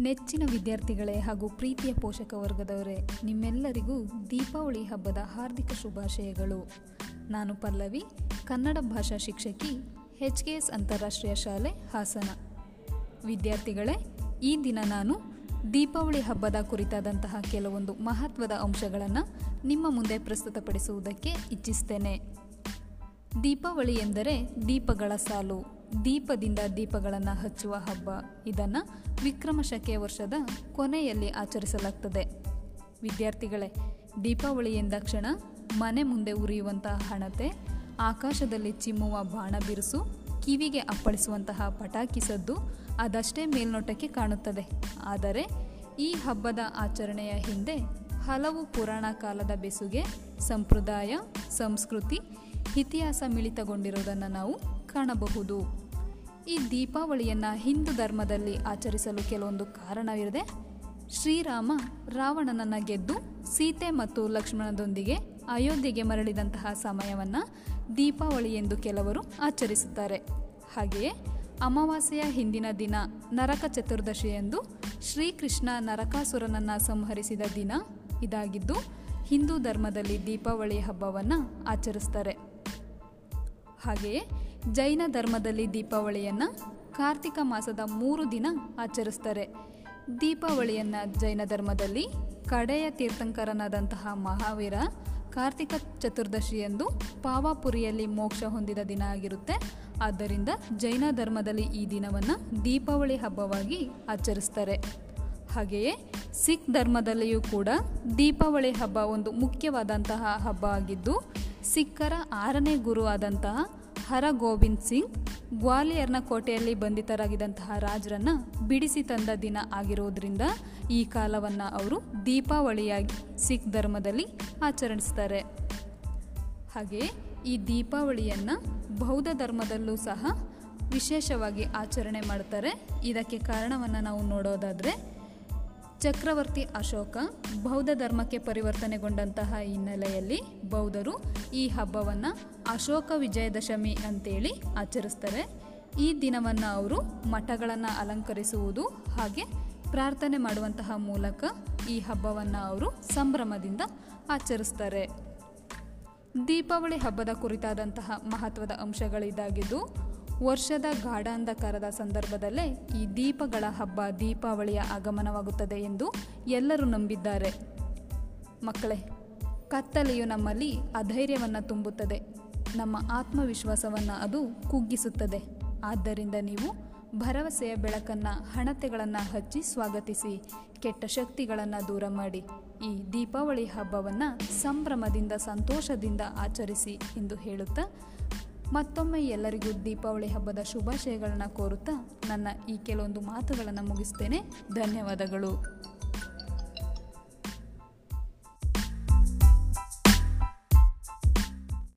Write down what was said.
ನೆಚ್ಚಿನ ವಿದ್ಯಾರ್ಥಿಗಳೇ ಹಾಗೂ ಪ್ರೀತಿಯ ಪೋಷಕ ವರ್ಗದವರೇ, ನಿಮ್ಮೆಲ್ಲರಿಗೂ ದೀಪಾವಳಿ ಹಬ್ಬದ ಹಾರ್ದಿಕ ಶುಭಾಶಯಗಳು. ನಾನು ಪಲ್ಲವಿ, ಕನ್ನಡ ಭಾಷಾ ಶಿಕ್ಷಕಿ, ಎಚ್ ಕೆ ಎಸ್ ಅಂತಾರಾಷ್ಟ್ರೀಯ ಶಾಲೆ ಹಾಸನ. ವಿದ್ಯಾರ್ಥಿಗಳೇ, ಈ ದಿನ ನಾನು ದೀಪಾವಳಿ ಹಬ್ಬದ ಕುರಿತಾದಂತಹ ಕೆಲವೊಂದು ಮಹತ್ವದ ಅಂಶಗಳನ್ನು ನಿಮ್ಮ ಮುಂದೆ ಪ್ರಸ್ತುತಪಡಿಸುವುದಕ್ಕೆ ಇಚ್ಛಿಸ್ತೇನೆ. ದೀಪಾವಳಿ ಎಂದರೆ ದೀಪಗಳ ಸಾಲು. ದೀಪದಿಂದ ದೀಪಗಳನ್ನು ಹಚ್ಚುವ ಹಬ್ಬ. ಇದನ್ನು ವಿಕ್ರಮ ಶಕೆ ವರ್ಷದ ಕೊನೆಯಲ್ಲಿ ಆಚರಿಸಲಾಗ್ತದೆ. ವಿದ್ಯಾರ್ಥಿಗಳೇ ದೀಪಾವಳಿ ಎಂದಾಕ್ಷಣ ಮನೆ ಮುಂದೆ ಉರಿಯುವಂತಹ ಹಣತೆ, ಆಕಾಶದಲ್ಲಿ ಚಿಮ್ಮುವ ಬಾಣ ಬಿರುಸು, ಕಿವಿಗೆ ಅಪ್ಪಳಿಸುವಂತಹ ಪಟಾಕಿ ಸದ್ದು ಅದಷ್ಟೇ ಮೇಲ್ನೋಟಕ್ಕೆ ಕಾಣುತ್ತದೆ. ಆದರೆ ಈ ಹಬ್ಬದ ಆಚರಣೆಯ ಹಿಂದೆ ಹಲವು ಪುರಾಣ ಕಾಲದ ಬೆಸುಗೆ, ಸಂಪ್ರದಾಯ, ಸಂಸ್ಕೃತಿ ಇತಿಹಾಸ ಮಿಳಿತಗೊಂಡಿರುವುದನ್ನು ನಾವು ಕಾಣಬಹುದು. ಈ ದೀಪಾವಳಿಯನ್ನು ಹಿಂದೂ ಧರ್ಮದಲ್ಲಿ ಆಚರಿಸಲು ಕೆಲವೊಂದು ಕಾರಣವಿರದೆ, ಶ್ರೀರಾಮ ರಾವಣನನ್ನು ಗೆದ್ದು ಸೀತೆ ಮತ್ತು ಲಕ್ಷ್ಮಣದೊಂದಿಗೆ ಅಯೋಧ್ಯೆಗೆ ಮರಳಿದಂತಹ ಸಮಯವನ್ನು ದೀಪಾವಳಿ ಎಂದು ಕೆಲವರು ಆಚರಿಸುತ್ತಾರೆ. ಹಾಗೆಯೇ ಅಮಾವಾಸ್ಯೆಯ ಹಿಂದಿನ ದಿನ ನರಕ ಚತುರ್ದಶಿ ಎಂದು ಶ್ರೀಕೃಷ್ಣ ನರಕಾಸುರನನ್ನು ಸಂಹರಿಸಿದ ದಿನ ಇದಾಗಿದ್ದು, ಹಿಂದೂ ಧರ್ಮದಲ್ಲಿ ದೀಪಾವಳಿ ಹಬ್ಬವನ್ನು ಆಚರಿಸ್ತಾರೆ. ಹಾಗೆಯೇ ಜೈನ ಧರ್ಮದಲ್ಲಿ ದೀಪಾವಳಿಯನ್ನು ಕಾರ್ತಿಕ ಮಾಸದ ಮೂರು ದಿನ ಆಚರಿಸ್ತಾರೆ. ದೀಪಾವಳಿಯನ್ನು ಜೈನ ಧರ್ಮದಲ್ಲಿ ಕಡೆಯ ತೀರ್ಥಂಕರನಾದಂತಹ ಮಹಾವೀರ ಕಾರ್ತಿಕ ಚತುರ್ದಶಿಯಂದು ಪಾವಾಪುರಿಯಲ್ಲಿ ಮೋಕ್ಷ ಹೊಂದಿದ ದಿನ ಆಗಿರುತ್ತೆ. ಆದ್ದರಿಂದ ಜೈನ ಧರ್ಮದಲ್ಲಿ ಈ ದಿನವನ್ನು ದೀಪಾವಳಿ ಹಬ್ಬವಾಗಿ ಆಚರಿಸ್ತಾರೆ. ಹಾಗೆಯೇ ಸಿಖ್ ಧರ್ಮದಲ್ಲಿಯೂ ಕೂಡ ದೀಪಾವಳಿ ಹಬ್ಬ ಒಂದು ಮುಖ್ಯವಾದಂತಹ ಹಬ್ಬ ಆಗಿದ್ದು ಸಿಖ್ಖರ ಆರನೇ ಗುರು ಆದಂತಹ ಹರ ಗೋವಿಂದ್ ಸಿಂಗ್ ಗ್ವಾಲಿಯರ್ನ ಕೋಟೆಯಲ್ಲಿ ಬಂಧಿತರಾಗಿದ್ದಂತಹ ರಾಜರನ್ನು ಬಿಡಿಸಿ ತಂದ ದಿನ ಆಗಿರೋದ್ರಿಂದ ಈ ಕಾಲವನ್ನು ಅವರು ದೀಪಾವಳಿಯಾಗಿ ಸಿಖ್ ಧರ್ಮದಲ್ಲಿ ಆಚರಿಸ್ತಾರೆ. ಹಾಗೆ ಈ ದೀಪಾವಳಿಯನ್ನು ಬೌದ್ಧ ಧರ್ಮದಲ್ಲೂ ಸಹ ವಿಶೇಷವಾಗಿ ಆಚರಣೆ ಮಾಡ್ತಾರೆ. ಇದಕ್ಕೆ ಕಾರಣವನ್ನು ನಾವು ನೋಡೋದಾದರೆ ಚಕ್ರವರ್ತಿ ಅಶೋಕ ಬೌದ್ಧ ಧರ್ಮಕ್ಕೆ ಪರಿವರ್ತನೆಗೊಂಡಂತಹ ಹಿನ್ನೆಲೆಯಲ್ಲಿ ಬೌದ್ಧರು ಈ ಹಬ್ಬವನ್ನು ಅಶೋಕ ವಿಜಯದಶಮಿ ಅಂತೇಳಿ ಆಚರಿಸ್ತಾರೆ. ಈ ದಿನವನ್ನು ಅವರು ಮಠಗಳನ್ನು ಅಲಂಕರಿಸುವುದು ಹಾಗೆ ಪ್ರಾರ್ಥನೆ ಮಾಡುವಂತಹ ಮೂಲಕ ಈ ಹಬ್ಬವನ್ನು ಅವರು ಸಂಭ್ರಮದಿಂದ ಆಚರಿಸ್ತಾರೆ. ದೀಪಾವಳಿ ಹಬ್ಬದ ಕುರಿತಾದಂತಹ ಮಹತ್ವದ ಅಂಶಗಳಿದಾಗಿದ್ದು ವರ್ಷದ ಗಾಢಾಂಧಕಾರದ ಸಂದರ್ಭದಲ್ಲೇ ಈ ದೀಪಗಳ ಹಬ್ಬ ದೀಪಾವಳಿಯ ಆಗಮನವಾಗುತ್ತದೆ ಎಂದು ಎಲ್ಲರೂ ನಂಬಿದ್ದಾರೆ. ಮಕ್ಕಳೇ, ಕತ್ತಲೆಯು ನಮ್ಮಲ್ಲಿ ಅಧೈರ್ಯವನ್ನು ತುಂಬುತ್ತದೆ. ನಮ್ಮ ಆತ್ಮವಿಶ್ವಾಸವನ್ನು ಅದು ಕುಗ್ಗಿಸುತ್ತದೆ. ಆದ್ದರಿಂದ ನೀವು ಭರವಸೆಯ ಬೆಳಕನ್ನು, ಹಣತೆಗಳನ್ನು ಹಚ್ಚಿ ಸ್ವಾಗತಿಸಿ, ಕೆಟ್ಟ ಶಕ್ತಿಗಳನ್ನು ದೂರ ಮಾಡಿ, ಈ ದೀಪಾವಳಿ ಹಬ್ಬವನ್ನು ಸಂಭ್ರಮದಿಂದ, ಸಂತೋಷದಿಂದ ಆಚರಿಸಿ ಎಂದು ಹೇಳುತ್ತಾ ಮತ್ತೊಮ್ಮೆ ಎಲ್ಲರಿಗೂ ದೀಪಾವಳಿ ಹಬ್ಬದ ಶುಭಾಶಯಗಳನ್ನು ಕೋರುತ್ತಾ ನನ್ನ ಈ ಕೆಲವೊಂದು ಮಾತುಗಳನ್ನು ಮುಗಿಸ್ತೇನೆ. ಧನ್ಯವಾದಗಳು.